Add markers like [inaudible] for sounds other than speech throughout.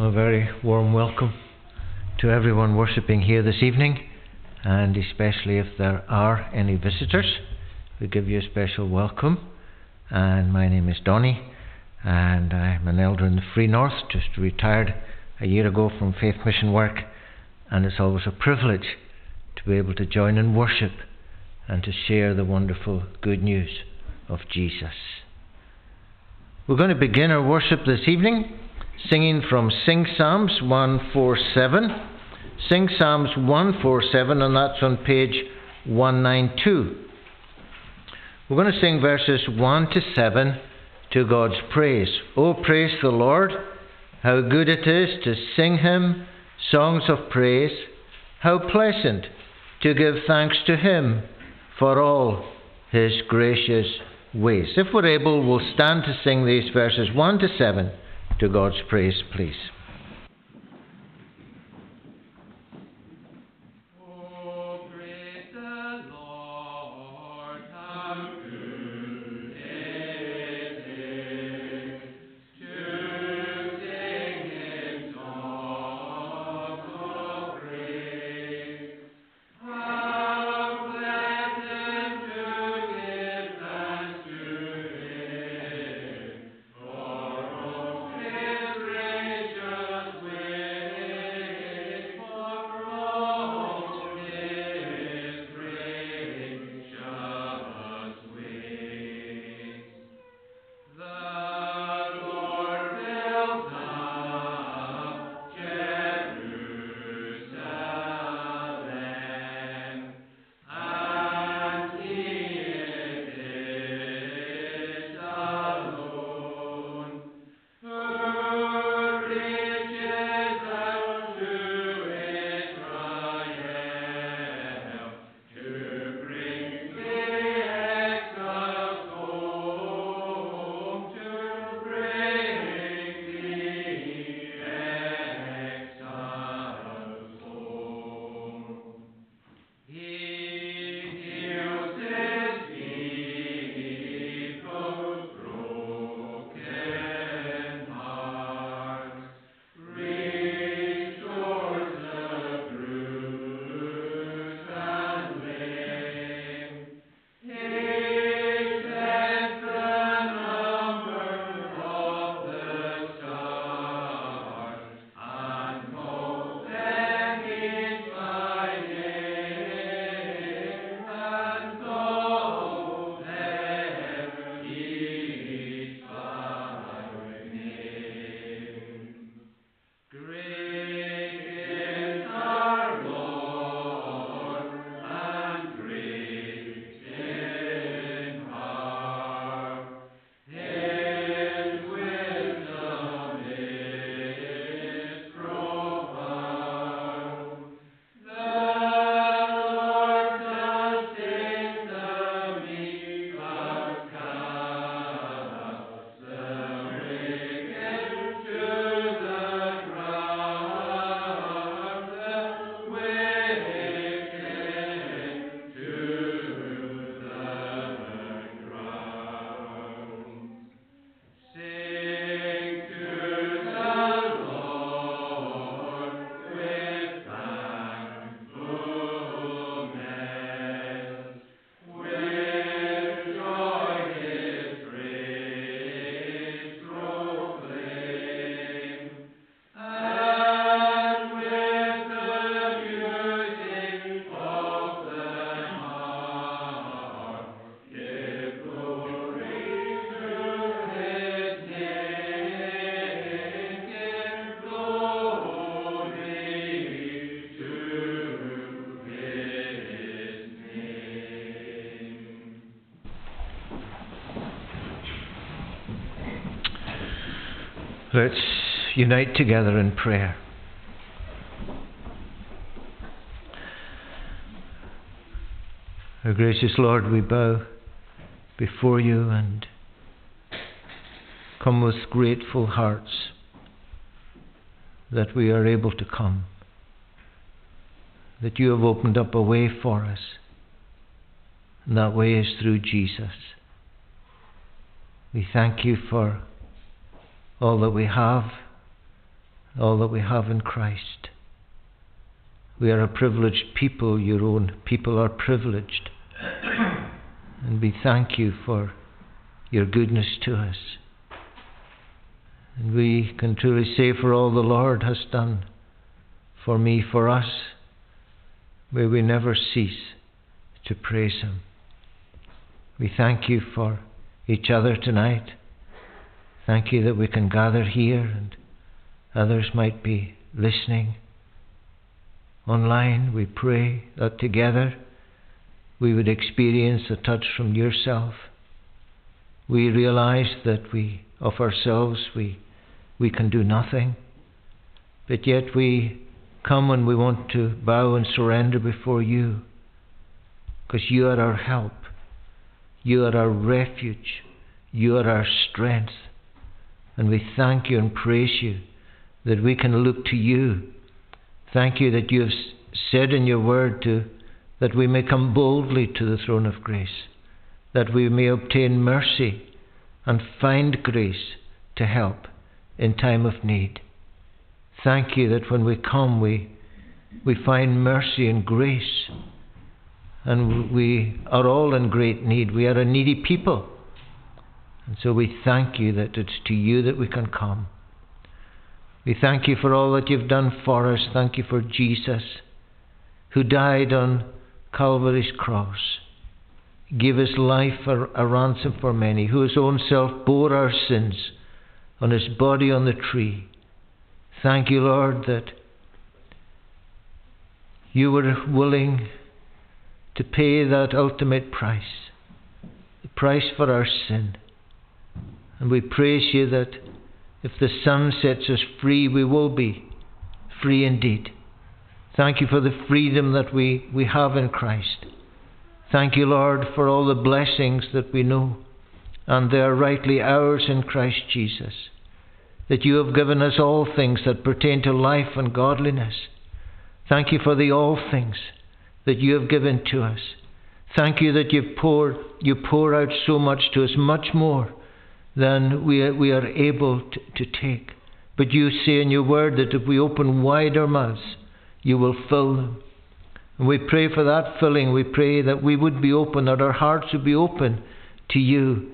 A very warm welcome to everyone worshipping here this evening, and especially if there are any visitors. We give you a special welcome. And my name is Donny, and I'm an elder in the Free North, just retired a year ago from faith mission work, and it's always a privilege to be able to join in worship and to share the wonderful good news of Jesus. We're going to begin our worship this evening singing from Sing Psalms 147. Sing Psalms 147, and that's on page 192. We're going to sing verses 1 to 7 to God's praise. Oh, praise the Lord! How good it is to sing Him songs of praise! How pleasant to give thanks to Him for all His gracious ways. If we're able, we'll stand to sing these verses 1 to 7 to God's praise, please. Let's unite together in prayer. Our gracious Lord, we bow before you and come with grateful hearts that we are able to come, that you have opened up a way for us, and that way is through Jesus. We thank you for all that we have all that we have in Christ. We are a privileged people, your own people are privileged. And we thank you for your goodness to us. And we can truly say for all the Lord has done for me, for us, may we never cease to praise Him. We thank you for each other tonight. Thank you that we can gather here and others might be listening online. We pray that together we would experience a touch from yourself. We realize that we, of ourselves, we, we can do nothing, but yet we come and we want to bow and surrender before you because you are our help. You are our refuge. You are our strength. And we thank you and praise you that we can look to you. Thank you that you have said in your word to, that we may come boldly to the throne of grace, that we may obtain mercy and find grace to help in time of need. Thank you that when we come, we, we find mercy and grace and we are all in great need. We are a needy people. And so we thank you that it's to you that we can come. We thank you for all that you've done for us. Thank you for Jesus, who died on Calvary's cross, gave his life a, a ransom for many, who his own self bore our sins on his body on the tree. Thank you, Lord, that you were willing to pay that ultimate price, the price for our sin. And we praise you that if the Son sets us free, we will be free indeed. Thank you for the freedom that we, we have in Christ. Thank you, Lord, for all the blessings that we know, and they are rightly ours in Christ Jesus. That you have given us all things that pertain to life and godliness. Thank you for the all things that you have given to us. Thank you that you pour, you pour out so much to us, much more than we, we are able to, to take. But you say in your word that if we open wide our mouths, you will fill them. And we pray for that filling. We pray that we would be open, that our hearts would be open to you,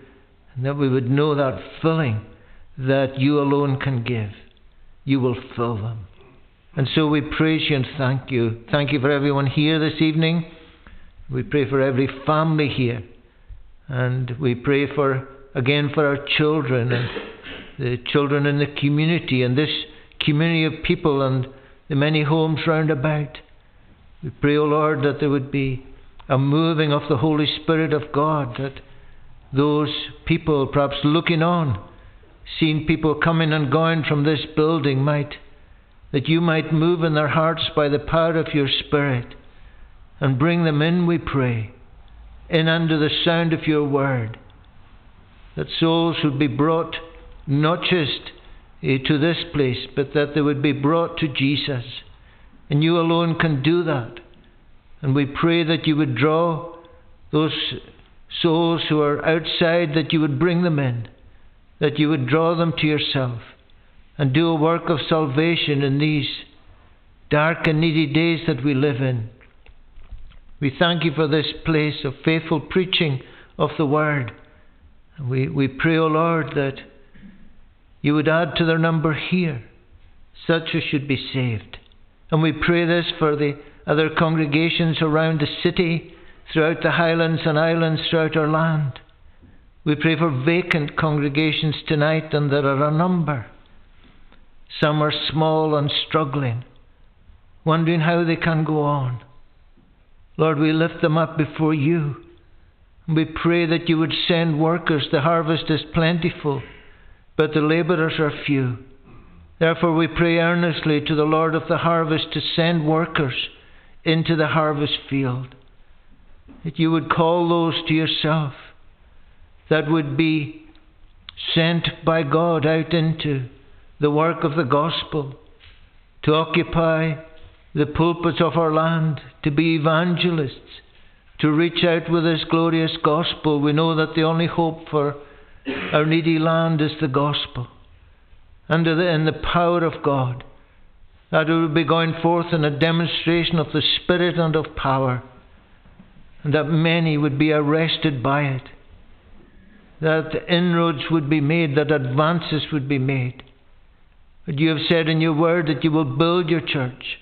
and that we would know that filling that you alone can give. You will fill them. And so we praise you and thank you. Thank you for everyone here this evening. We pray for every family here. And we pray for, again, for our children and the children in the community and this community of people and the many homes round about. We pray, O oh Lord, that there would be a moving of the Holy Spirit of God, that those people, perhaps looking on, seeing people coming and going from this building, might that you might move in their hearts by the power of your Spirit and bring them in, we pray, in under the sound of your word. That souls would be brought not just uh, to this place, but that they would be brought to Jesus. And you alone can do that. And we pray that you would draw those souls who are outside, that you would bring them in, that you would draw them to yourself and do a work of salvation in these dark and needy days that we live in. We thank you for this place of faithful preaching of the Word. We, we pray, O oh Lord, that you would add to their number here such as should be saved. And we pray this for the other congregations around the city, throughout the highlands and islands throughout our land. We pray for vacant congregations tonight, and there are a number. Some are small and struggling, wondering how they can go on. Lord, we lift them up before you. We pray that you would send workers. The harvest is plentiful, but the labourers are few. Therefore, we pray earnestly to the Lord of the harvest to send workers into the harvest field. That you would call those to yourself that would be sent by God out into the work of the gospel, to occupy the pulpits of our land, to be evangelists, to reach out with this glorious gospel. We know that the only hope for our needy land is the gospel. and in the power of God. That it would be going forth in a demonstration of the Spirit and of power, and that many would be arrested by it, that inroads would be made, that advances would be made. But you have said in your word that you will build your church,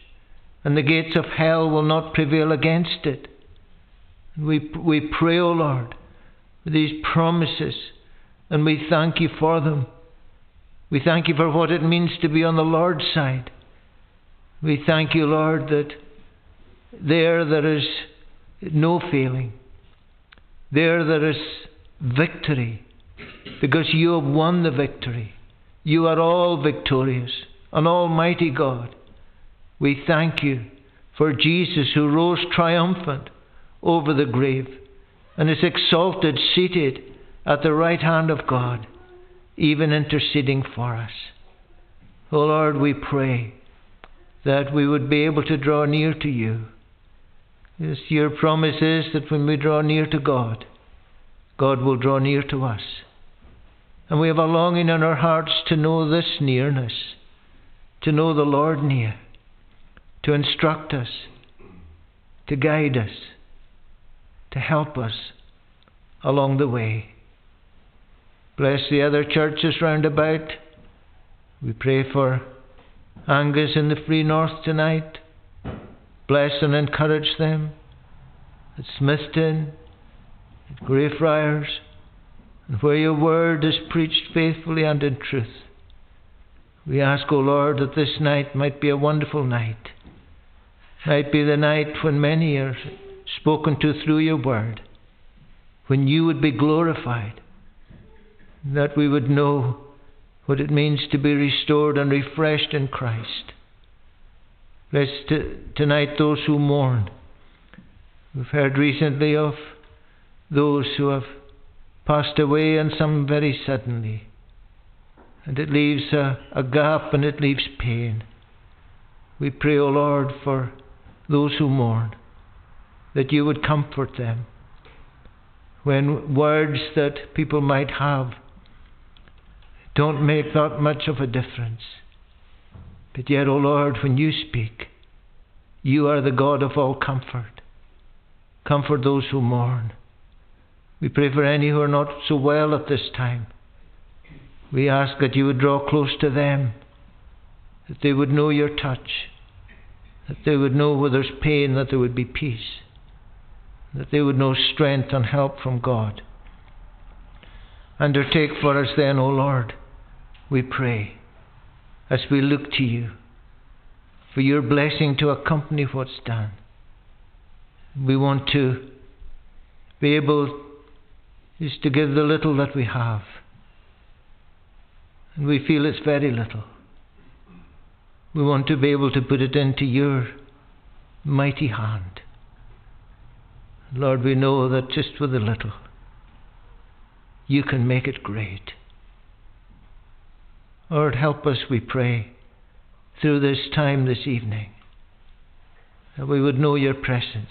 and the gates of hell will not prevail against it. We, we pray, O oh Lord, for these promises, and we thank you for them. We thank you for what it means to be on the Lord's side. We thank you, Lord, that there there is no failing. There there is victory because you have won the victory. You are all victorious, an almighty God. We thank you for Jesus who rose triumphant over the grave and is exalted, seated at the right hand of God, even interceding for us. O oh Lord, we pray that we would be able to draw near to you. Yes, your promise is that when we draw near to God, God will draw near to us. And we have a longing in our hearts to know this nearness, to know the Lord near, to instruct us, to guide us, to help us along the way. Bless the other churches round about. We pray for Angus in the Free North tonight. Bless and encourage them. At Smithton, at Greyfriars, and where your word is preached faithfully and in truth. We ask, O Lord, that this night might be a wonderful night. Might be the night when many are spoken to through your word, when you would be glorified, that we would know what it means to be restored and refreshed in Christ. Bless t- tonight those who mourn. We've heard recently of those who have passed away and some very suddenly. And it leaves a, a gap and it leaves pain. We pray, O Lord, for those who mourn that you would comfort them. When words that people might have don't make that much of a difference. But yet, O oh Lord, when you speak, you are the God of all comfort. Comfort those who mourn. We pray for any who are not so well at this time. We ask that you would draw close to them, that they would know your touch, that they would know where there's pain, that there would be peace that they would know strength and help from God. Undertake for us then, O Lord, we pray, as we look to you, for your blessing to accompany what's done. We want to be able is to give the little that we have. And we feel it's very little. We want to be able to put it into your mighty hand. Lord, we know that just with a little, you can make it great. Lord, help us, we pray, through this time this evening, that we would know your presence,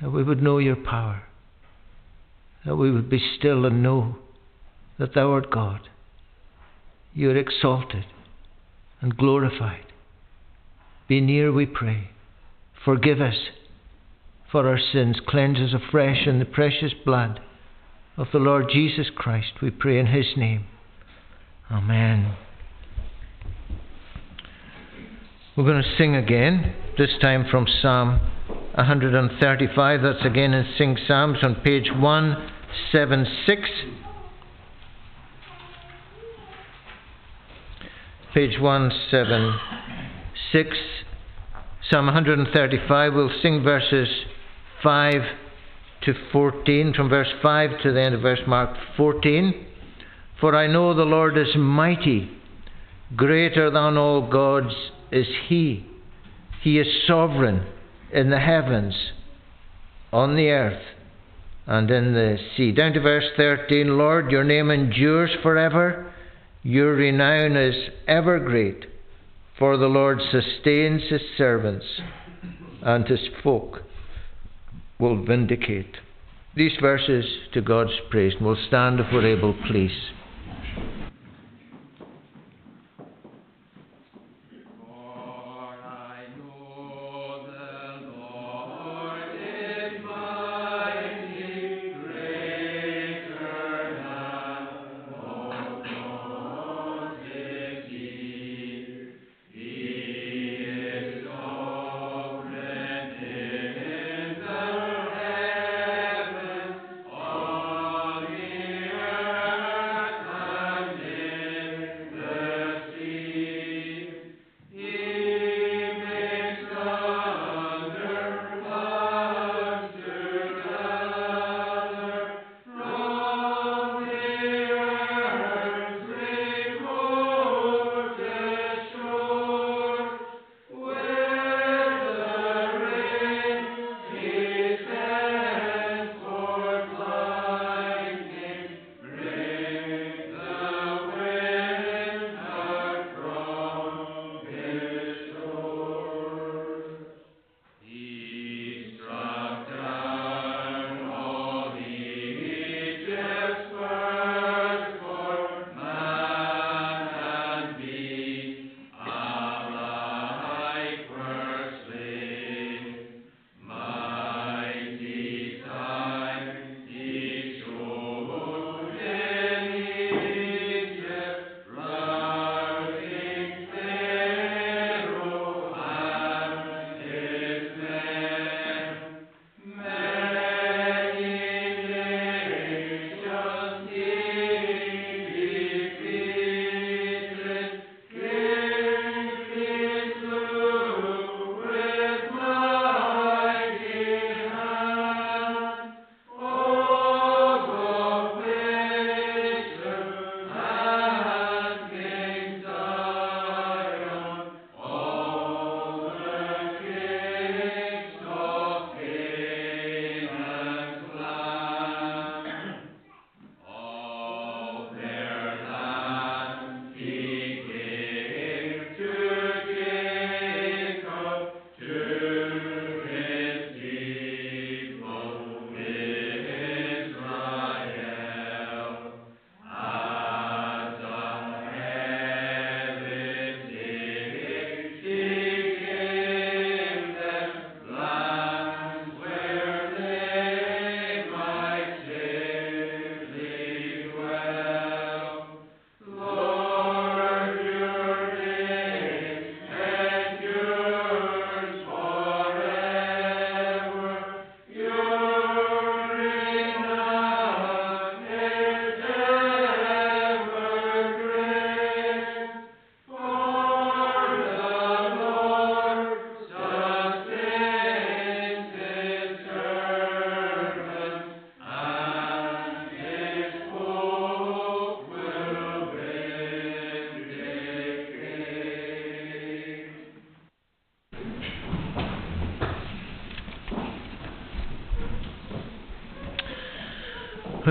that we would know your power, that we would be still and know that thou art God. You are exalted and glorified. Be near, we pray. Forgive us for our sins. Cleanse us afresh in the precious blood of the Lord Jesus Christ. We pray in His name. Amen. We're going to sing again, this time from Psalm 135. That's again in Sing Psalms on page 176. Page 176. Psalm 135. We'll sing verses 5 to 14, from verse 5 to the end of verse mark 14. For I know the Lord is mighty, greater than all gods is He. He is sovereign in the heavens, on the earth, and in the sea. Down to verse 13 Lord, your name endures forever, your renown is ever great, for the Lord sustains his servants and his folk will vindicate. These verses to God's praise, and we'll stand if we're able, please.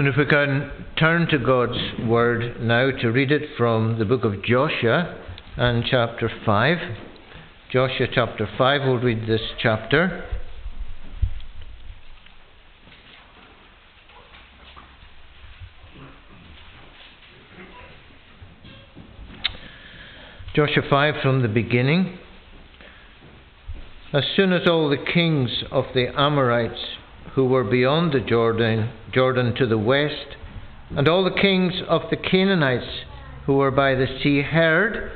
And if we can turn to God's Word now to read it from the book of Joshua and chapter 5. Joshua chapter 5, we'll read this chapter. Joshua 5 from the beginning. As soon as all the kings of the Amorites who were beyond the Jordan, Jordan to the west, and all the kings of the Canaanites who were by the sea heard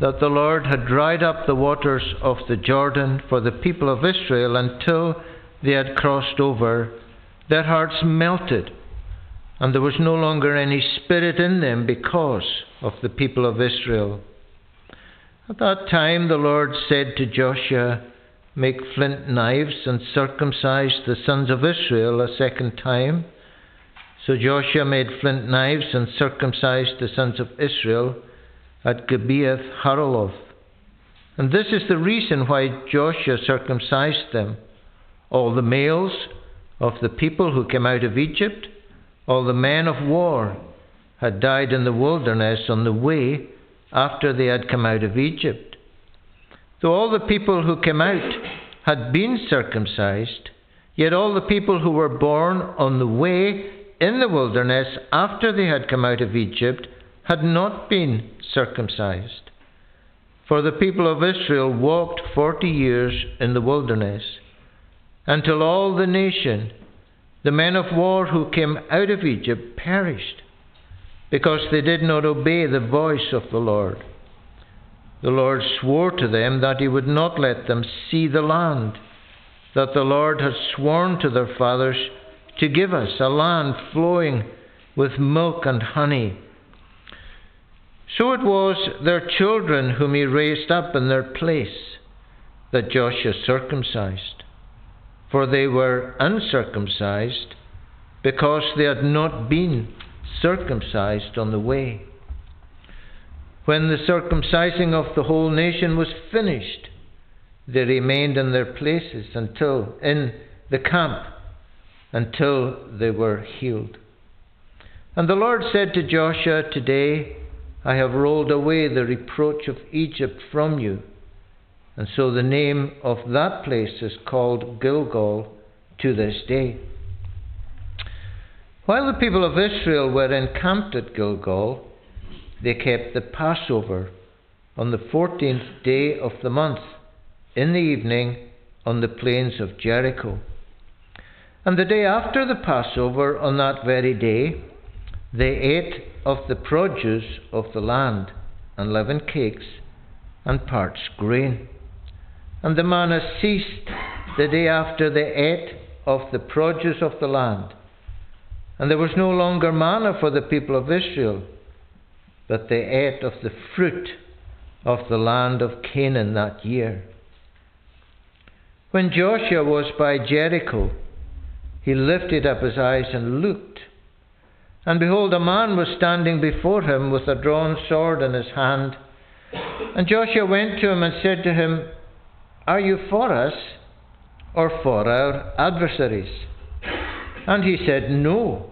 that the Lord had dried up the waters of the Jordan for the people of Israel until they had crossed over, their hearts melted, and there was no longer any spirit in them because of the people of Israel. At that time the Lord said to Joshua, Make flint knives and circumcise the sons of Israel a second time. So Joshua made flint knives and circumcised the sons of Israel at Gibeath Haaraloth. And this is the reason why Joshua circumcised them. All the males of the people who came out of Egypt, all the men of war, had died in the wilderness on the way after they had come out of Egypt. Though all the people who came out had been circumcised, yet all the people who were born on the way in the wilderness after they had come out of Egypt had not been circumcised. For the people of Israel walked forty years in the wilderness, until all the nation, the men of war who came out of Egypt, perished because they did not obey the voice of the Lord. The Lord swore to them that he would not let them see the land that the Lord had sworn to their fathers to give us, a land flowing with milk and honey. So it was their children whom he raised up in their place that Joshua circumcised, for they were uncircumcised because they had not been circumcised on the way. When the circumcising of the whole nation was finished, they remained in their places until in the camp until they were healed. And the Lord said to Joshua, Today I have rolled away the reproach of Egypt from you. And so the name of that place is called Gilgal to this day. While the people of Israel were encamped at Gilgal, they kept the Passover on the fourteenth day of the month, in the evening, on the plains of Jericho. And the day after the Passover, on that very day, they ate of the produce of the land, and unleavened cakes, and parched grain. And the manna ceased the day after they ate of the produce of the land and there was no longer manna for the people of Israel, but they ate of the fruit of the land of Canaan that year. When Joshua was by Jericho, he lifted up his eyes and looked. And behold, a man was standing before him with a drawn sword in his hand. And Joshua went to him and said to him, Are you for us or for our adversaries? And he said, No,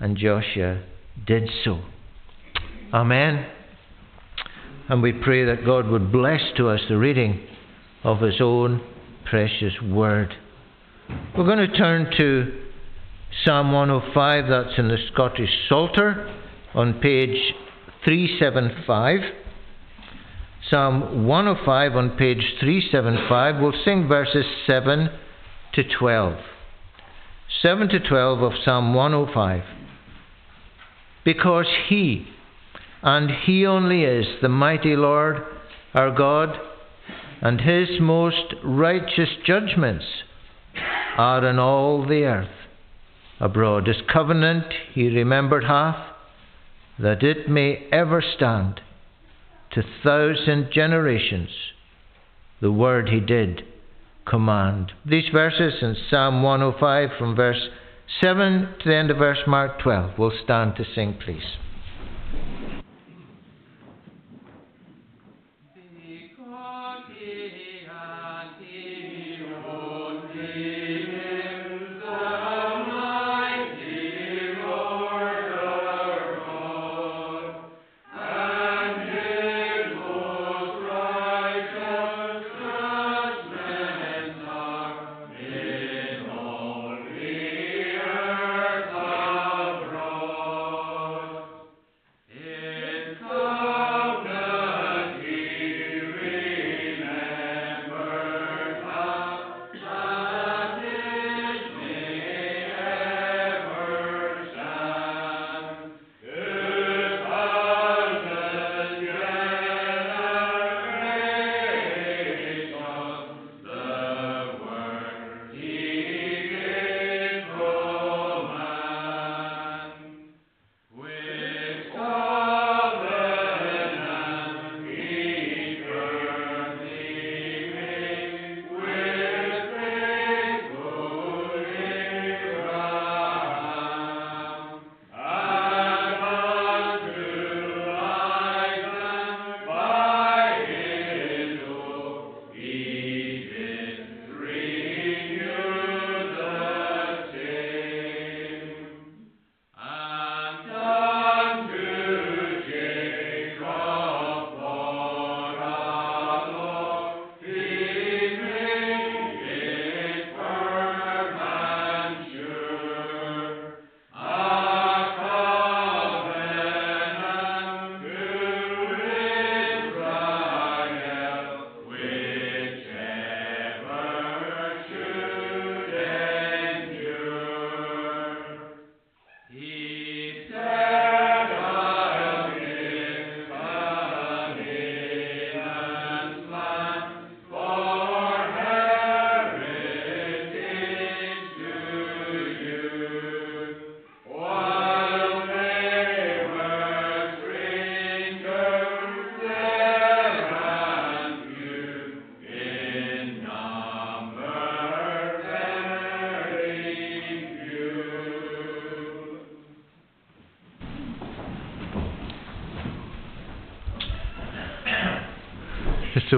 and Joshua did so. Amen. And we pray that God would bless to us the reading of His own precious word. We're going to turn to Psalm 105, that's in the Scottish Psalter, on page 375. Psalm 105 on page 375. We'll sing verses 7 to 12. 7 to 12 of Psalm 105 because He, and He only is, the mighty Lord our God, and His most righteous judgments are in all the earth. abroad. His covenant he remembered hath, that it may ever stand to thousand generations. The word he did command. These verses in Psalm 105 from verse 7 to the end of verse mark 12. We'll stand to sing, please.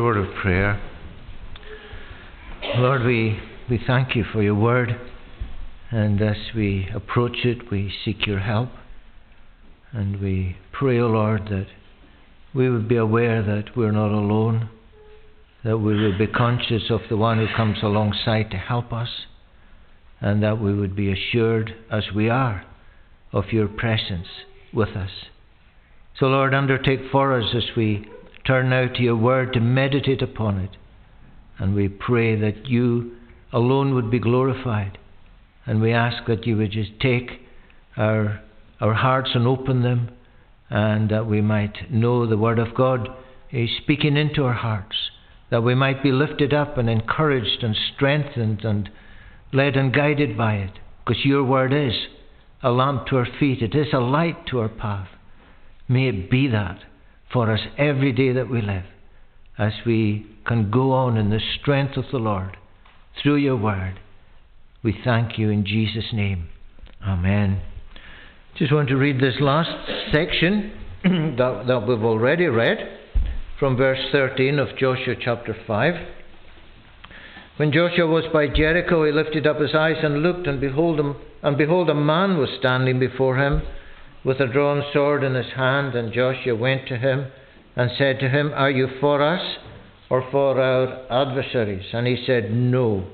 Word of prayer. Lord, we, we thank you for your word, and as we approach it, we seek your help. And we pray, O oh Lord, that we would be aware that we're not alone, that we would be conscious of the one who comes alongside to help us, and that we would be assured, as we are, of your presence with us. So, Lord, undertake for us as we turn now to your word to meditate upon it. And we pray that you alone would be glorified. And we ask that you would just take our, our hearts and open them, and that we might know the word of God is speaking into our hearts, that we might be lifted up and encouraged and strengthened and led and guided by it. Because your word is a lamp to our feet, it is a light to our path. May it be that for us every day that we live as we can go on in the strength of the Lord through your word. We thank you in Jesus' name. Amen. Just want to read this last section [clears throat] that, that we've already read from verse 13 of Joshua chapter 5. When Joshua was by Jericho, he lifted up his eyes and looked, and behold, him, and behold, a man was standing before him with a drawn sword in his hand, and Joshua went to him and said to him, Are you for us or for our adversaries? And he said, No.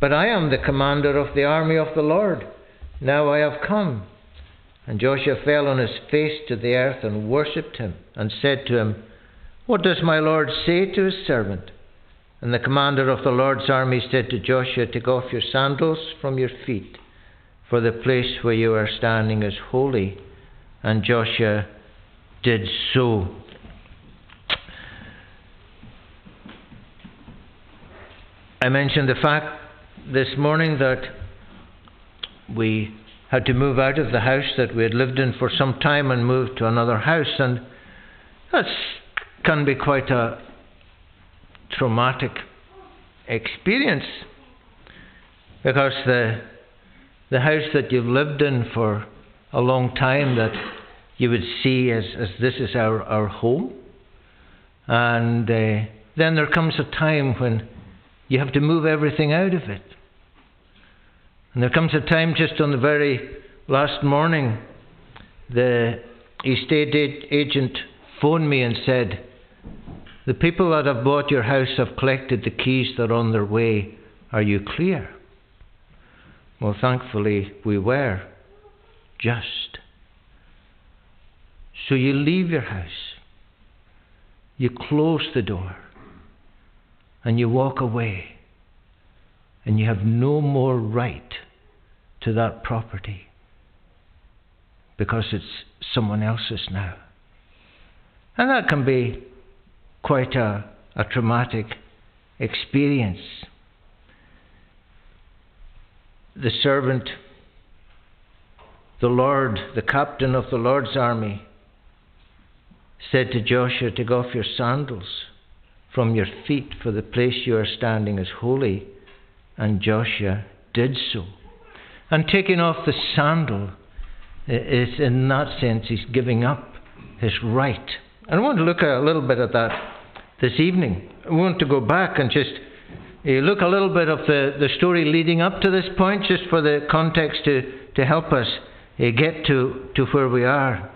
But I am the commander of the army of the Lord. Now I have come. And Joshua fell on his face to the earth and worshipped him, and said to him, What does my Lord say to his servant? And the commander of the Lord's army said to Joshua, Take off your sandals from your feet, for the place where you are standing is holy. And Joshua did so. I mentioned the fact this morning that we had to move out of the house that we had lived in for some time and move to another house. And that can be quite a traumatic experience because the, the house that you've lived in for a long time that you would see as, as this is our, our home. And uh, then there comes a time when you have to move everything out of it. And there comes a time just on the very last morning, the estate agent phoned me and said, The people that have bought your house have collected the keys, they're on their way. Are you clear? Well, thankfully, we were. Just. So you leave your house, you close the door, and you walk away, and you have no more right to that property because it's someone else's now. And that can be quite a, a traumatic experience. The servant, the Lord, the captain of the Lord's army, said to Joshua, Take off your sandals from your feet, for the place you are standing is holy. And Joshua did so. And taking off the sandal is, in that sense, he's giving up his right. And I want to look a little bit at that this evening. I want to go back and just uh, look a little bit of the, the story leading up to this point, just for the context to, to help us Eh, get to, to where we are.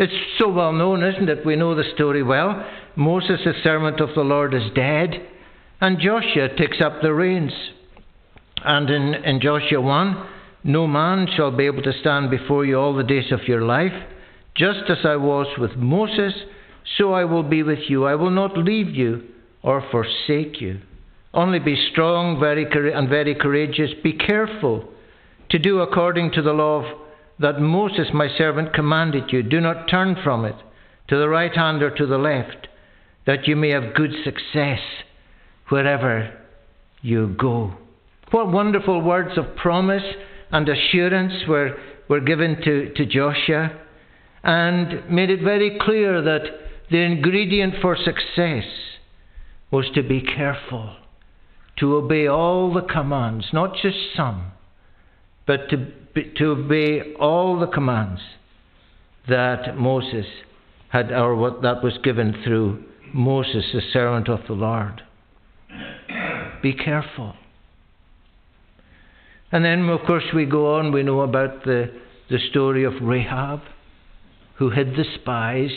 It's so well known, isn't it? We know the story well. Moses, the servant of the Lord, is dead, and Joshua takes up the reins. And in, in Joshua 1, no man shall be able to stand before you all the days of your life. Just as I was with Moses, so I will be with you. I will not leave you or forsake you. Only be strong very, and very courageous. Be careful to do according to the law that Moses, my servant, commanded you. Do not turn from it to the right hand or to the left, that you may have good success wherever you go. What wonderful words of promise and assurance were, were given to, to Joshua and made it very clear that the ingredient for success was to be careful, to obey all the commands, not just some, but to, to obey all the commands that Moses had, or what that was given through Moses, the servant of the Lord. Be careful. And then, of course, we go on, we know about the, the story of Rahab, who hid the spies,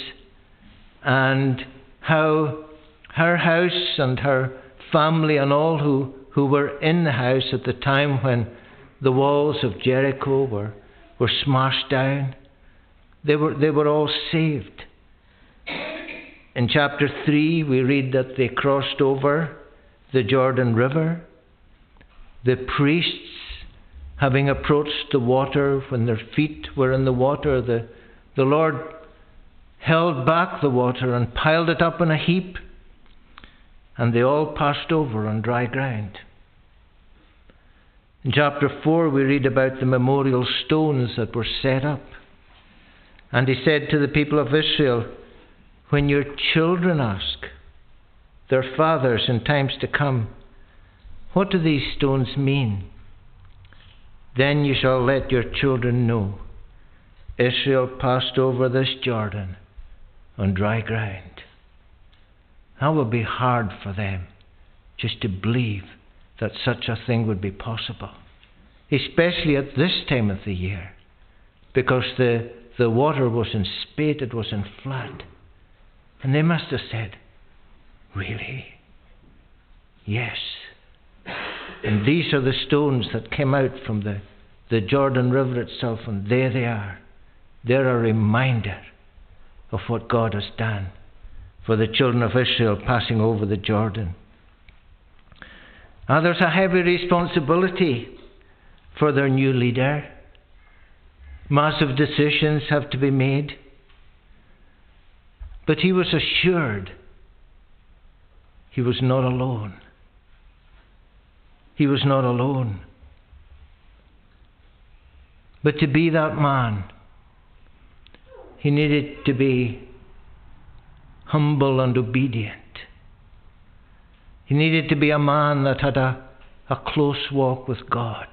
and how her house and her family and all who, who were in the house at the time when the walls of Jericho were, were smashed down, they were, they were all saved. In chapter 3, we read that they crossed over the Jordan River. The priests having approached the water, when their feet were in the water, the, the Lord held back the water and piled it up in a heap, and they all passed over on dry ground. In chapter 4, we read about the memorial stones that were set up. And he said to the people of Israel, When your children ask their fathers in times to come, What do these stones mean? Then you shall let your children know Israel passed over this Jordan on dry ground. That would be hard for them just to believe that such a thing would be possible, especially at this time of the year, because the, the water was in spate, it was in flood. And they must have said, Really? Yes. And these are the stones that came out from the, the Jordan River itself, and there they are. They're a reminder of what God has done for the children of Israel passing over the Jordan. Now, there's a heavy responsibility for their new leader. Massive decisions have to be made. But he was assured he was not alone. He was not alone. But to be that man, he needed to be humble and obedient. He needed to be a man that had a, a close walk with God.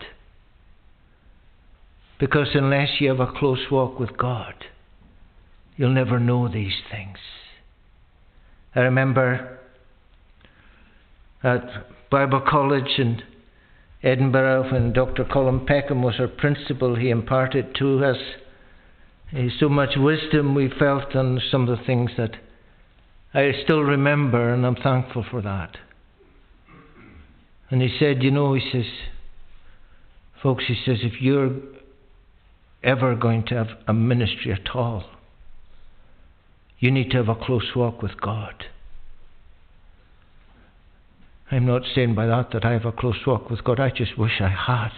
Because unless you have a close walk with God, you'll never know these things. I remember at Bible College in Edinburgh when Dr. Colin Peckham was our principal, he imparted to us eh, so much wisdom we felt on some of the things that I still remember, and I'm thankful for that. And he said, You know, he says, folks, he says, if you're ever going to have a ministry at all, you need to have a close walk with God. I'm not saying by that that I have a close walk with God. I just wish I had.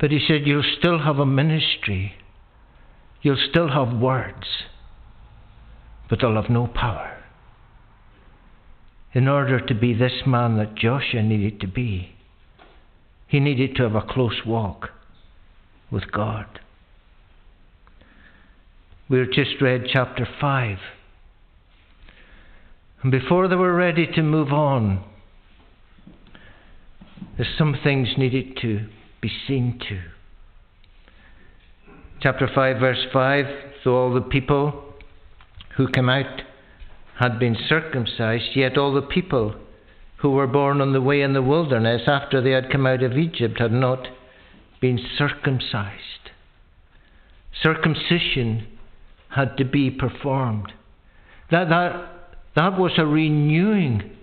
But he said, You'll still have a ministry. You'll still have words. But they'll have no power. In order to be this man that Joshua needed to be, he needed to have a close walk with God. We've just read chapter 5. And before they were ready to move on, there's some things needed to be seen to. Chapter 5, verse 5 So all the people who came out had been circumcised, yet all the people who were born on the way in the wilderness after they had come out of Egypt had not been circumcised. Circumcision had to be performed. That, that, that was a renewing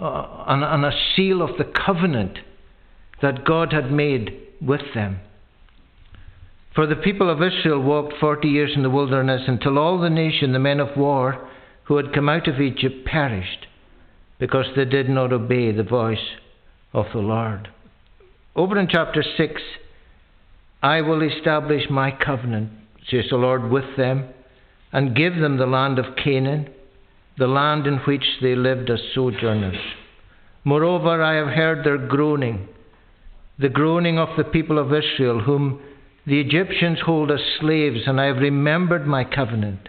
uh, and, and a seal of the covenant that God had made with them. For the people of Israel walked forty years in the wilderness until all the nation, the men of war, who had come out of Egypt, perished, because they did not obey the voice of the Lord. Over in chapter 6, I will establish my covenant, says the Lord, with them, and give them the land of Canaan the land in which they lived as sojourners. Moreover, I have heard their groaning, the groaning of the people of Israel, whom the Egyptians hold as slaves, and I have remembered my covenant.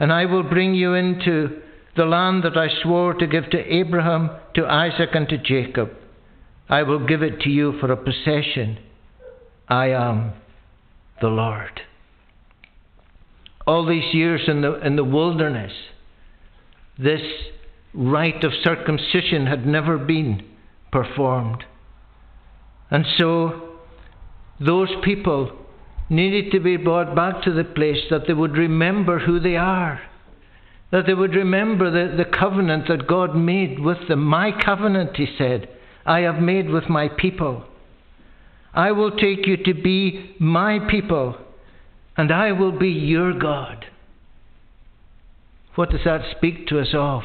And I will bring you into the land that I swore to give to Abraham, to Isaac, and to Jacob. I will give it to you for a possession. I am the Lord. All these years in the, in the wilderness, this rite of circumcision had never been performed. And so those people needed to be brought back to the place that they would remember who they are. That they would remember the, the covenant that God made with them. My covenant, he said, I have made with my people. I will take you to be my people, and I will be your God. What does that speak to us of?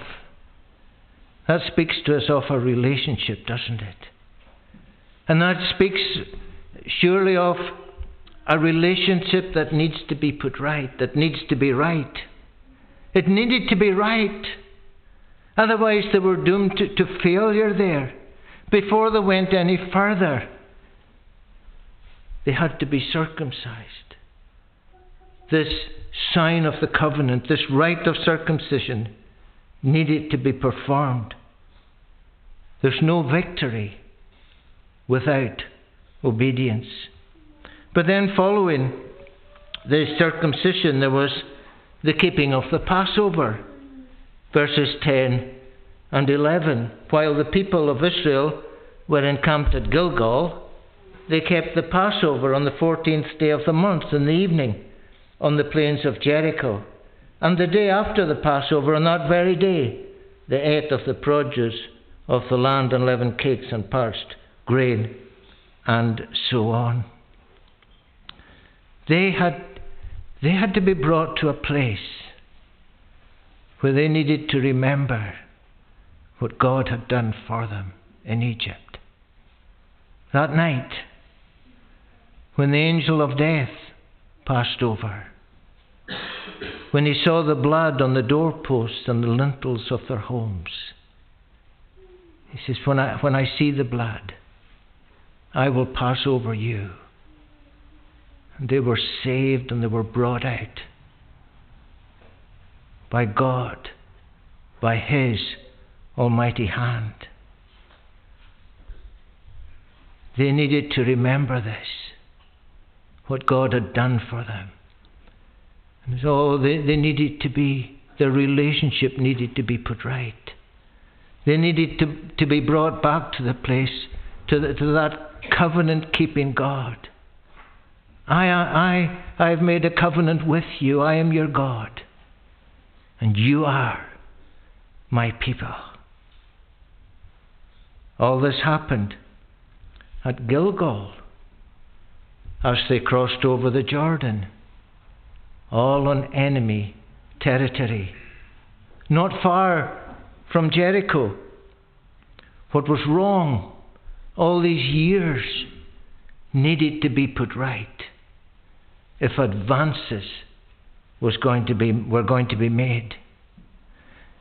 That speaks to us of a relationship, doesn't it? And that speaks surely of a relationship that needs to be put right, that needs to be right. It needed to be right. Otherwise, they were doomed to, to failure there. Before they went any further, they had to be circumcised. This sign of the covenant, this rite of circumcision, needed to be performed. There's no victory without obedience. But then, following the circumcision, there was the keeping of the Passover. Verses 10 and 11. While the people of Israel were encamped at Gilgal, they kept the Passover on the 14th day of the month in the evening on the plains of Jericho. And the day after the Passover, on that very day, they ate of the produce of the land and cakes and parched grain and so on. They had, they had to be brought to a place where they needed to remember what God had done for them in Egypt. That night, when the angel of death passed over, when he saw the blood on the doorposts and the lintels of their homes, he says, When I, when I see the blood, I will pass over you. And they were saved and they were brought out by God, by His almighty hand. They needed to remember this, what God had done for them. And so they, they needed to be, their relationship needed to be put right. They needed to, to be brought back to the place, to, the, to that covenant keeping God. I, I, I have made a covenant with you. I am your God. And you are my people. All this happened at Gilgal as they crossed over the Jordan, all on enemy territory, not far from Jericho. What was wrong all these years needed to be put right if advances was going to be, were going to be made.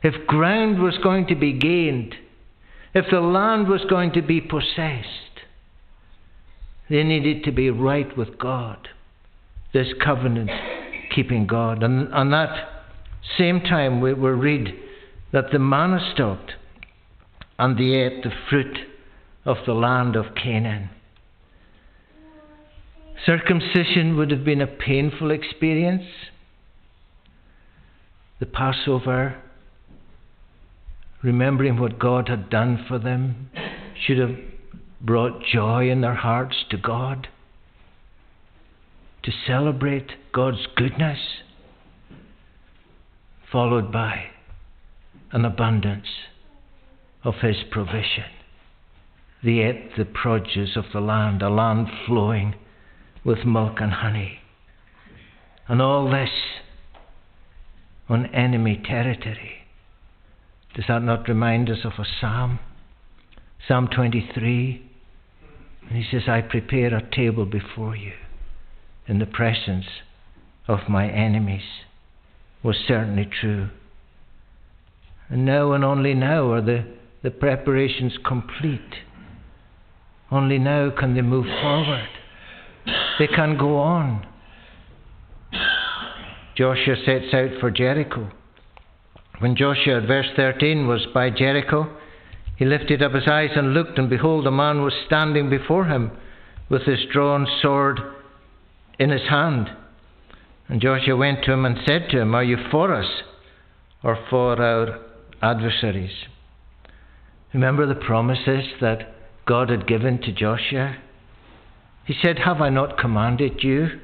If ground was going to be gained if the land was going to be possessed, they needed to be right with God, this covenant keeping God. And on that same time, we, we read that the manna stopped and they ate the fruit of the land of Canaan. Circumcision would have been a painful experience. The Passover remembering what God had done for them, should have brought joy in their hearts to God, to celebrate God's goodness, followed by an abundance of His provision. They ate the produce of the land, a land flowing with milk and honey. And all this on enemy territory. Does that not remind us of a psalm? Psalm 23. And he says, I prepare a table before you in the presence of my enemies. Was certainly true. And now and only now are the, the preparations complete. Only now can they move forward. They can go on. Joshua sets out for Jericho. When Joshua, verse 13, was by Jericho, he lifted up his eyes and looked, and behold, a man was standing before him with his drawn sword in his hand. And Joshua went to him and said to him, Are you for us or for our adversaries? Remember the promises that God had given to Joshua? He said, Have I not commanded you?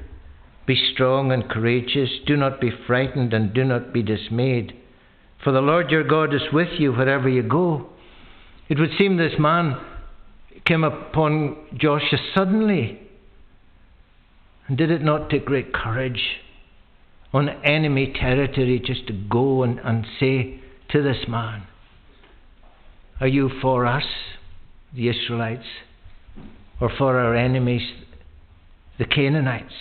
Be strong and courageous, do not be frightened, and do not be dismayed. For the Lord your God is with you wherever you go. It would seem this man came upon Joshua suddenly. And did it not take great courage on enemy territory just to go and, and say to this man, Are you for us, the Israelites, or for our enemies, the Canaanites?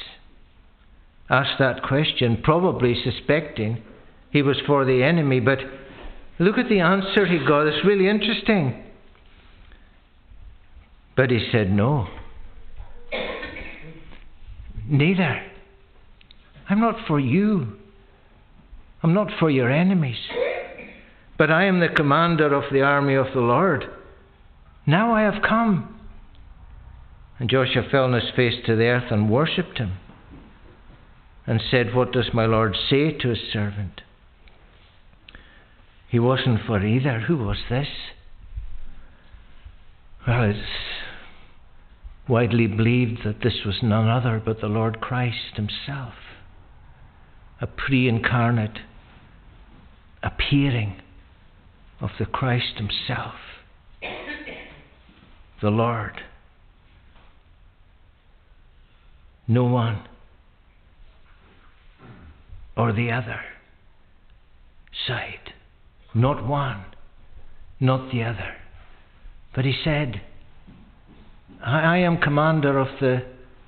Asked that question, probably suspecting he was for the enemy. But look at the answer he got. It's really interesting. But he said, No. Neither. I'm not for you. I'm not for your enemies. But I am the commander of the army of the Lord. Now I have come. And Joshua fell on his face to the earth and worshipped him and said, What does my Lord say to his servant? He wasn't for either. Who was this? Well, it's widely believed that this was none other but the Lord Christ Himself, a pre incarnate appearing of the Christ Himself, the Lord. No one or the other side. Not one, not the other. But he said, I, am commander of the,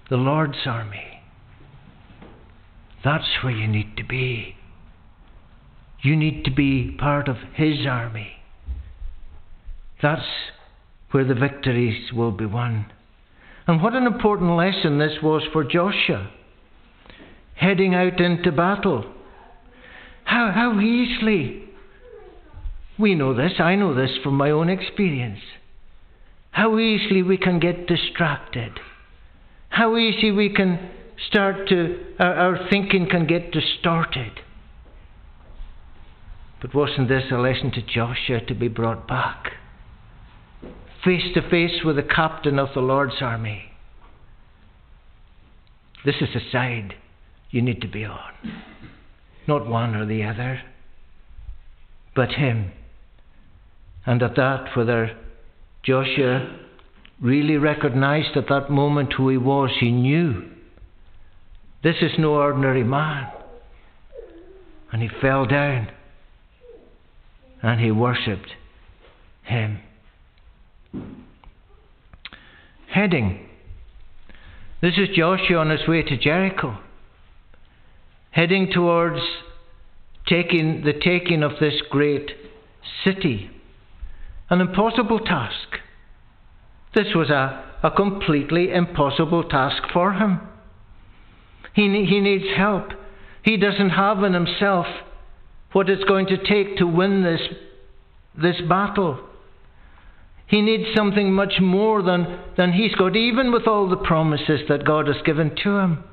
the Lord's army. That's where you need to be. You need to be part of His army. That's where the victories will be won. And what an important lesson this was for Joshua. Heading out into battle. How, how easily, we know this, I know this from my own experience, how easily we can get distracted. How easy we can start to, our, our thinking can get distorted. But wasn't this a lesson to Joshua to be brought back? Face to face with the captain of the Lord's army. This is the side you need to be on. Not one or the other, but him. And at that, whether Joshua really recognized at that moment who he was, he knew this is no ordinary man. And he fell down and he worshipped him. Heading. This is Joshua on his way to Jericho, heading towards taking the taking of this great city. An impossible task. This was a, a completely impossible task for him. He, he needs help. He doesn't have in himself what it's going to take to win this, this battle. He needs something much more than, than he's got, even with all the promises that God has given to him.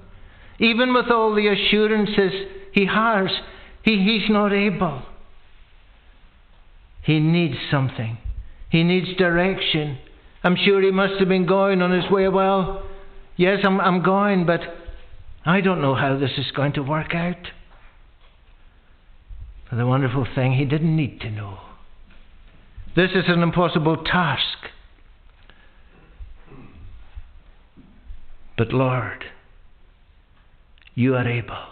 Even with all the assurances he has, he, he's not able. He needs something. He needs direction. I'm sure he must have been going on his way. Well, yes, I'm, I'm going, but I don't know how this is going to work out. But the wonderful thing, he didn't need to know. This is an impossible task. But Lord, you are able.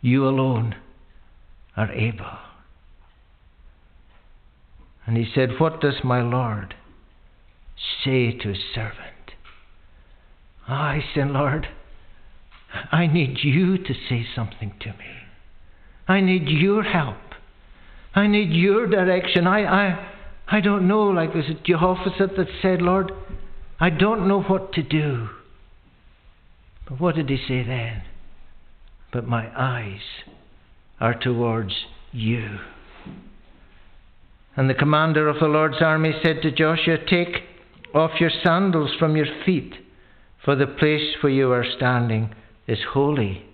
You alone are able. And he said, What does my Lord say to his servant? Ah, I said, Lord, I need you to say something to me. I need your help. I need your direction. I, I, I don't know, like was it Jehoshaphat that said, Lord, I don't know what to do. But what did he say then? But my eyes are towards you. And the commander of the Lord's army said to Joshua, Take off your sandals from your feet, for the place where you are standing is holy.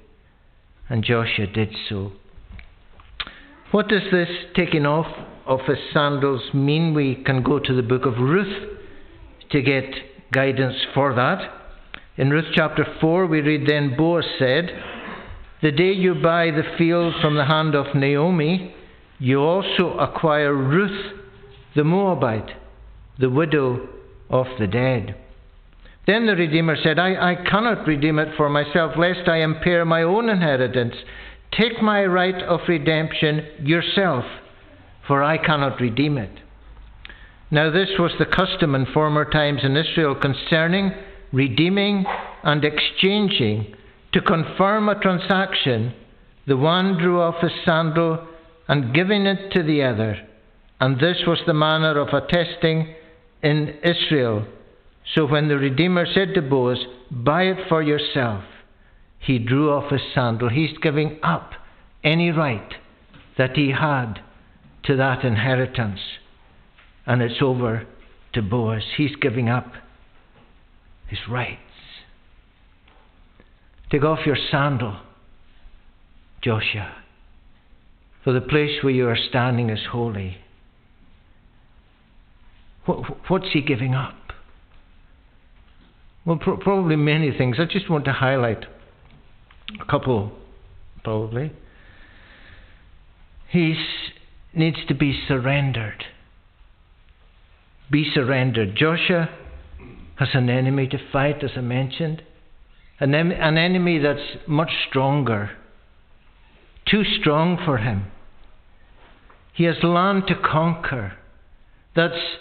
And Joshua did so. What does this taking off of his sandals mean? We can go to the book of Ruth to get guidance for that. In Ruth chapter 4, we read then Boaz said, The day you buy the field from the hand of Naomi, you also acquire Ruth the Moabite, the widow of the dead. Then the Redeemer said, I, I cannot redeem it for myself, lest I impair my own inheritance. Take my right of redemption yourself, for I cannot redeem it. Now, this was the custom in former times in Israel concerning redeeming and exchanging. To confirm a transaction, the one drew off his sandal and giving it to the other. And this was the manner of attesting in Israel so when the Redeemer said to Boaz, Buy it for yourself, he drew off his sandal. He's giving up any right that he had to that inheritance. And it's over to Boaz. He's giving up his rights. Take off your sandal, Joshua, for the place where you are standing is holy. What's he giving up? Well, pro- probably many things. I just want to highlight a couple, probably. He needs to be surrendered. Be surrendered. Joshua has an enemy to fight, as I mentioned. An, em- an enemy that's much stronger too strong for him. He has land to conquer that's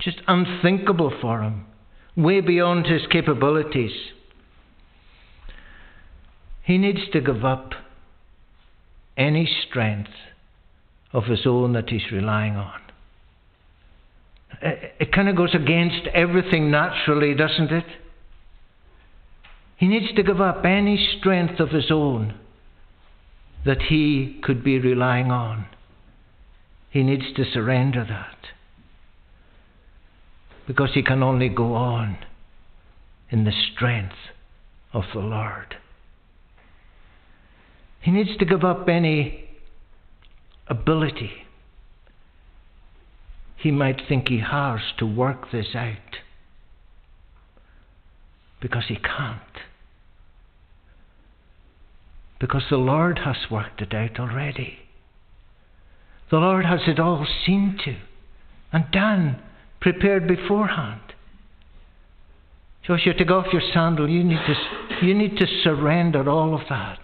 just unthinkable for him, way beyond his capabilities. He needs to give up any strength of his own that he's relying on. It, it kind of goes against everything naturally, doesn't it? He needs to give up any strength of his own that he could be relying on. He needs to surrender that. Because he can only go on in the strength of the Lord. He needs to give up any ability he might think he has to work this out. Because he can't. Because the Lord has worked it out already. The Lord has it all seen to and done, prepared beforehand. Joshua, take off your sandal. You need to, you need to surrender all of that.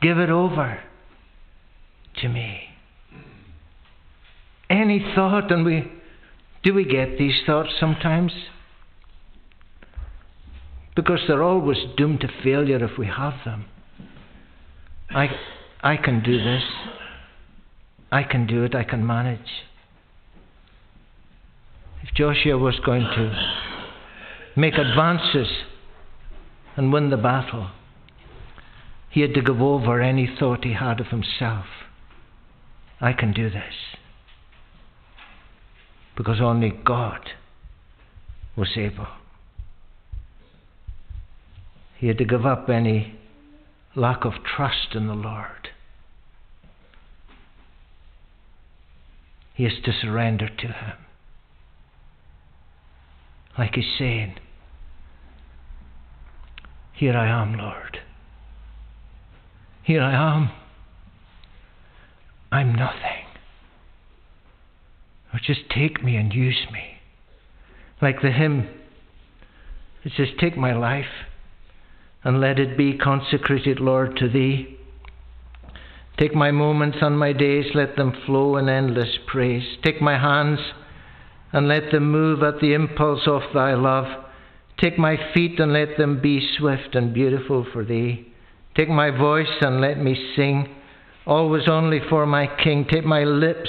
Give it over to me. Any thought, and we do we get these thoughts sometimes? Because they're always doomed to failure if we have them. I, I can do this. I can do it. I can manage. If Joshua was going to make advances and win the battle, he had to give over any thought he had of himself. I can do this. Because only God was able. He had to give up any lack of trust in the Lord. He has to surrender to Him. Like He's saying, Here I am, Lord. Here I am. I'm nothing. Or just take me and use me. Like the hymn, it says, Take my life and let it be consecrated, Lord, to Thee. Take my moments and my days, let them flow in endless praise. Take my hands and let them move at the impulse of Thy love. Take my feet and let them be swift and beautiful for Thee. Take my voice and let me sing, always only for my King. Take my lips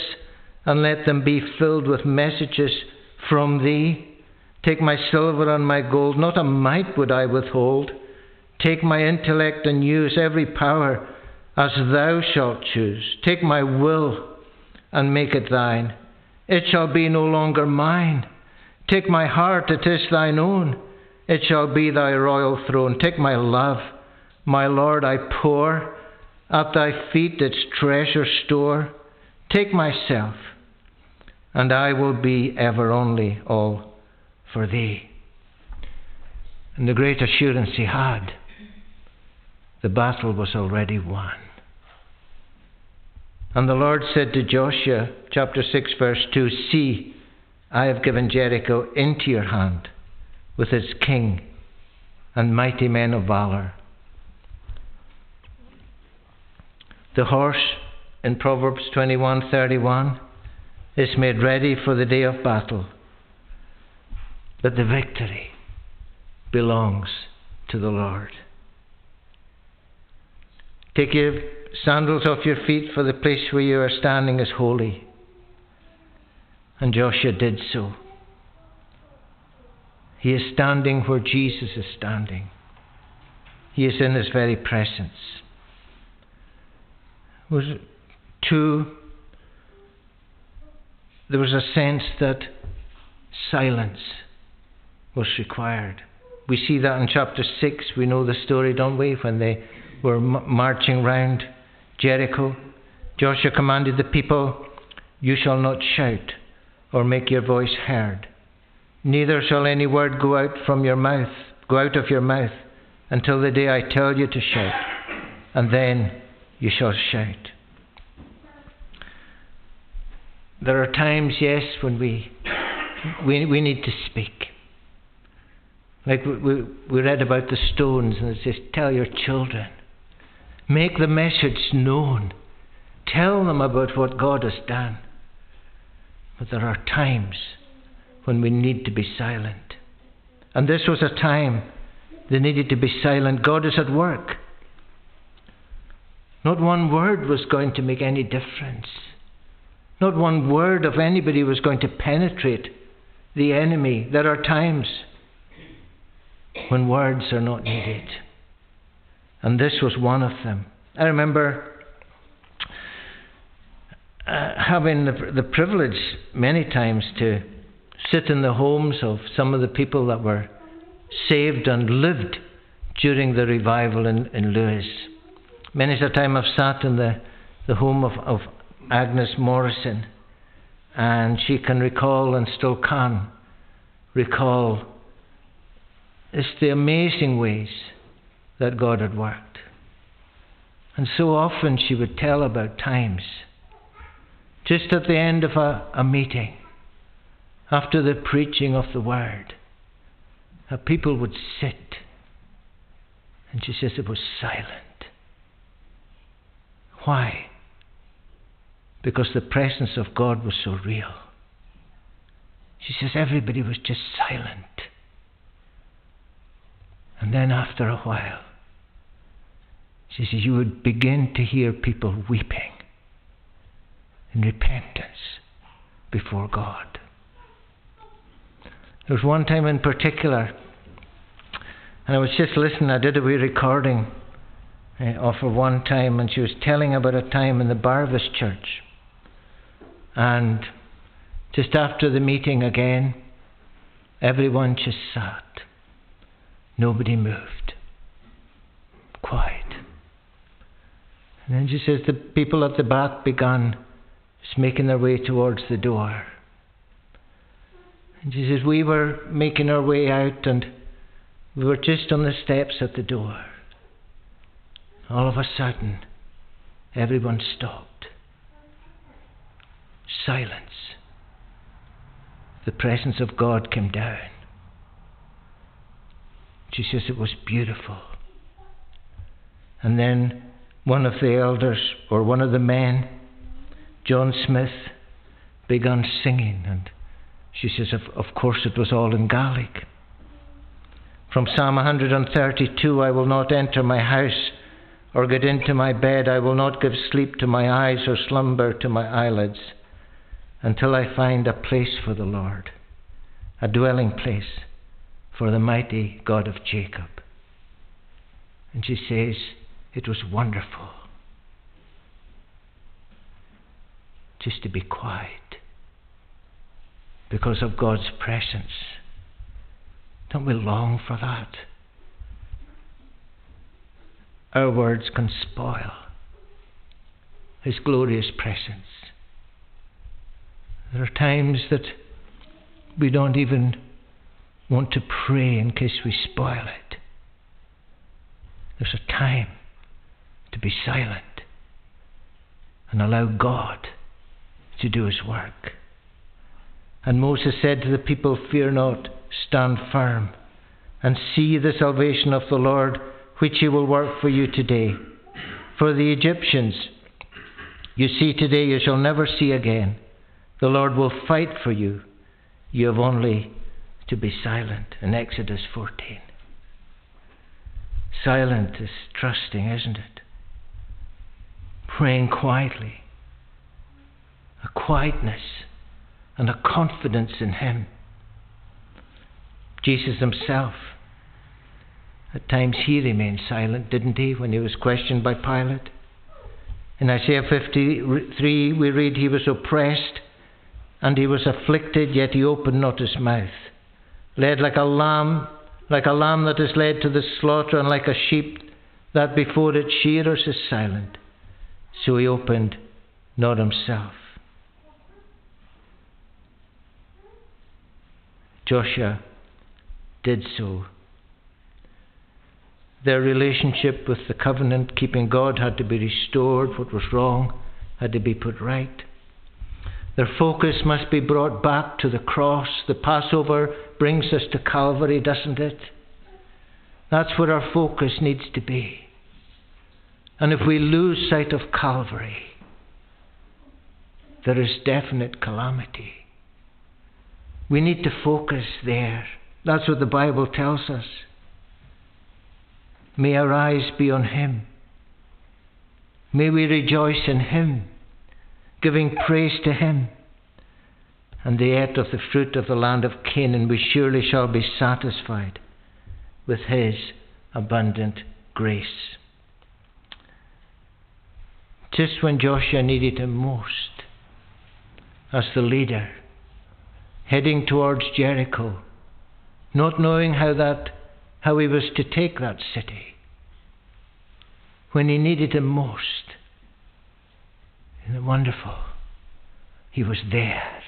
and let them be filled with messages from Thee. Take my silver and my gold, not a mite would I withhold. Take my intellect and use every power as Thou shalt choose. Take my will and make it Thine. It shall be no longer mine. Take my heart, it is Thine own. It shall be Thy royal throne. Take my love my Lord, I pour at thy feet its treasure store. Take myself, and I will be ever only all for thee. And the great assurance he had the battle was already won. And the Lord said to Joshua, chapter 6, verse 2 See, I have given Jericho into your hand with its king and mighty men of valour. The horse in Proverbs 21:31 is made ready for the day of battle, but the victory belongs to the Lord. Take your sandals off your feet, for the place where you are standing is holy. And Joshua did so. He is standing where Jesus is standing. He is in his very presence was two, there was a sense that silence was required. We see that in chapter 6. We know the story, don't we? When they were m- marching round Jericho, Joshua commanded the people, You shall not shout or make your voice heard. Neither shall any word go out from your mouth, go out of your mouth, until the day I tell you to shout. And then you shall shout. There are times, yes, when we, we, we need to speak. Like we, we, we read about the stones, and it says, Tell your children. Make the message known. Tell them about what God has done. But there are times when we need to be silent. And this was a time they needed to be silent. God is at work. Not one word was going to make any difference. Not one word of anybody was going to penetrate the enemy. There are times when words are not needed. And this was one of them. I remember uh, having the, the privilege many times to sit in the homes of some of the people that were saved and lived during the revival in, in Lewis. Many a time I've sat in the, the home of, of Agnes Morrison, and she can recall and still can recall it's the amazing ways that God had worked. And so often she would tell about times, just at the end of a, a meeting, after the preaching of the word, that people would sit, and she says it was silent. Why? Because the presence of God was so real. She says everybody was just silent. And then after a while, she says you would begin to hear people weeping in repentance before God. There was one time in particular, and I was just listening, I did a wee recording Eh, of her one time, and she was telling about a time in the Barvas church. And just after the meeting again, everyone just sat. Nobody moved. Quiet. And then she says the people at the back began just making their way towards the door. And she says we were making our way out and we were just on the steps at the door. All of a sudden, everyone stopped. Silence. The presence of God came down. She says it was beautiful. And then one of the elders, or one of the men, John Smith, began singing. And she says, of, of course, it was all in Gaelic. From Psalm 132 I will not enter my house or get into my bed. I will not give sleep to my eyes or slumber to my eyelids until I find a place for the Lord, a dwelling place for the mighty God of Jacob. And she says, It was wonderful just to be quiet because of God's presence. Don't we long for that? Our words can spoil His glorious presence. There are times that we don't even want to pray in case we spoil it. There's a time to be silent and allow God to do his work. And Moses said to the people, Fear not, stand firm, and see the salvation of the Lord, which he will work for you today. For the Egyptians you see today, you shall never see again. The Lord will fight for you. You have only to be silent in Exodus 14. Silent is trusting, isn't it? Praying quietly. A quietness and a confidence in Him. Jesus Himself, at times He remained silent, didn't He, when He was questioned by Pilate? In Isaiah 53, we read, He was oppressed and He was afflicted, yet He opened not His mouth led like a lamb, like a lamb that is led to the slaughter, and like a sheep that before its shearers is silent. So he opened not himself. Joshua did so. Their relationship with the covenant keeping God had to be restored. What was wrong had to be put right. Their focus must be brought back to the cross. The Passover brings us to Calvary, doesn't it? That's where our focus needs to be. And if we lose sight of Calvary, there is definite calamity. We need to focus there. That's what the Bible tells us. May our eyes be on Him. May we rejoice in Him, giving praise to Him. And the eat of the fruit of the land of Canaan, we surely shall be satisfied with His abundant grace. Just when Joshua needed him most, as the leader, heading towards Jericho, not knowing how that how he was to take that city when he needed him most. It wonderful? He was there.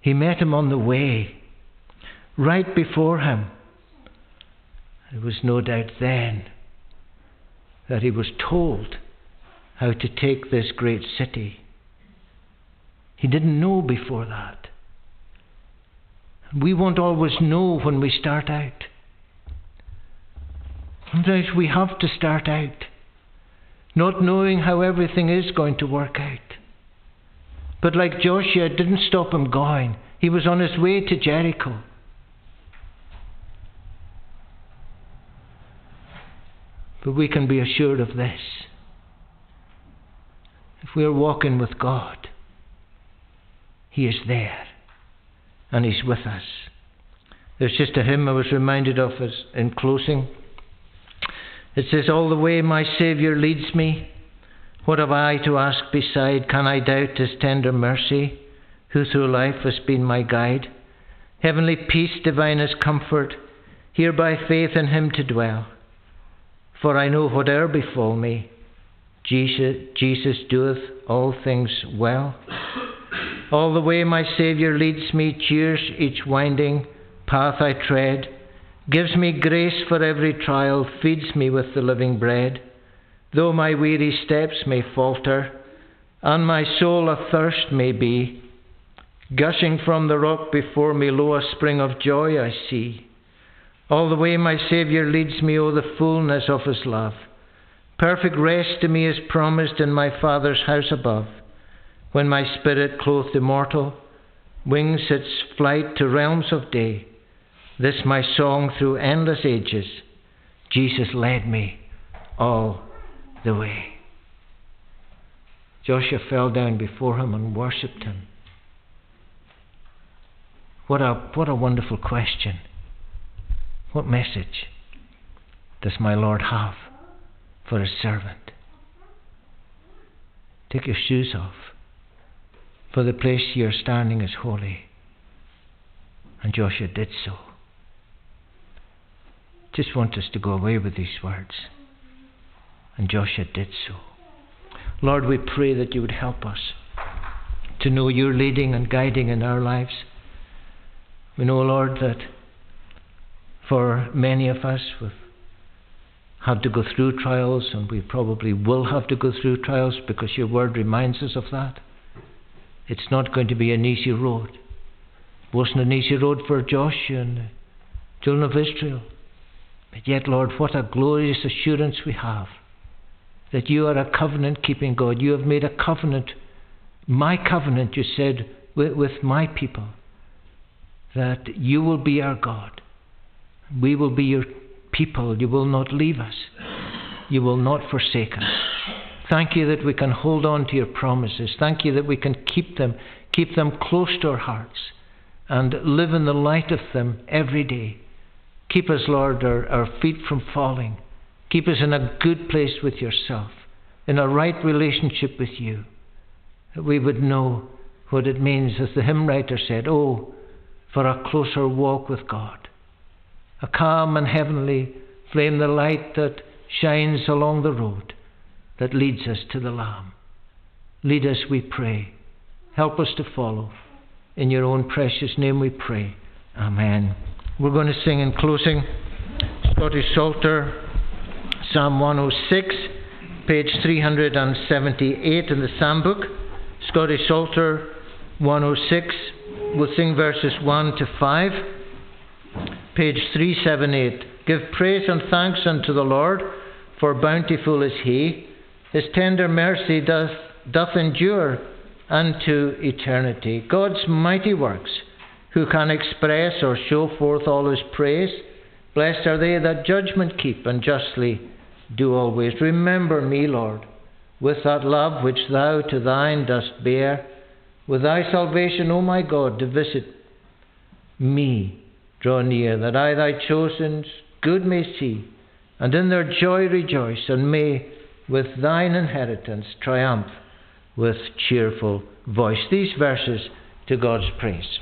He met him on the way, right before him. It was no doubt then that he was told how to take this great city. He didn't know before that. We won't always know when we start out. Sometimes we have to start out not knowing how everything is going to work out. But like Joshua, it didn't stop him going. He was on his way to Jericho. But we can be assured of this. If we are walking with God, He is there and He's with us. There's just a hymn I was reminded of as in closing. It says, All the way my Saviour leads me, what have I to ask beside? Can I doubt His tender mercy, who through life has been my guide? Heavenly peace, divinest comfort, here by faith in Him to dwell. For I know whate'er befall me, Jesus, Jesus doeth all things well. All the way my Saviour leads me, cheers each winding path I tread, gives me grace for every trial, feeds me with the living bread. Though my weary steps may falter, and my soul athirst may be, gushing from the rock before me, lo, a spring of joy I see. All the way my Saviour leads me, O the fullness of his love. Perfect rest to me is promised in my Father's house above. When my spirit, clothed immortal, wings its flight to realms of day, this my song through endless ages, Jesus led me all the way. Joshua fell down before him and worshipped him. What a, what a wonderful question. What message does my Lord have for his servant? Take your shoes off, for the place you are standing is holy. And Joshua did so. Just want us to go away with these words. And Joshua did so. Lord, we pray that you would help us to know your leading and guiding in our lives. We know, Lord, that for many of us we've had to go through trials, and we probably will have to go through trials because your word reminds us of that. It's not going to be an easy road. It wasn't an easy road for Joshua and the children of Israel. But yet, Lord, what a glorious assurance we have that you are a covenant keeping God. You have made a covenant, my covenant, you said, with, with my people, that you will be our God we will be your people. You will not leave us. You will not forsake us. Thank you that we can hold on to your promises. Thank you that we can keep them, keep them close to our hearts, and live in the light of them every day. Keep us, Lord, our, our feet from falling. Keep us in a good place with yourself, in a right relationship with you, that we would know what it means, as the hymn writer said, oh, for a closer walk with God a calm and heavenly flame, the light that shines along the road that leads us to the Lamb. Lead us, we pray. Help us to follow. In your own precious name we pray. Amen. We're going to sing in closing Scottish Psalter, Psalm 106, page 378 in the Psalm book. Scottish Psalter 106. We'll sing verses 1 to 5 page 378. Give praise and thanks unto the Lord, for bountiful is he. His tender mercy doth, doth endure unto eternity. God's mighty works, who can express or show forth all his praise? Blessed are they that judgment keep and justly do always. Remember me, Lord, with that love which thou to thine dost bear, with thy salvation, O my God, to visit me. Draw near, that I thy chosen's good may see, and in their joy rejoice, and may with thine inheritance triumph with cheerful voice. These verses to God's praise.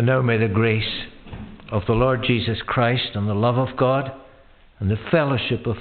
And now may the grace of the Lord Jesus Christ and the love of God and the fellowship of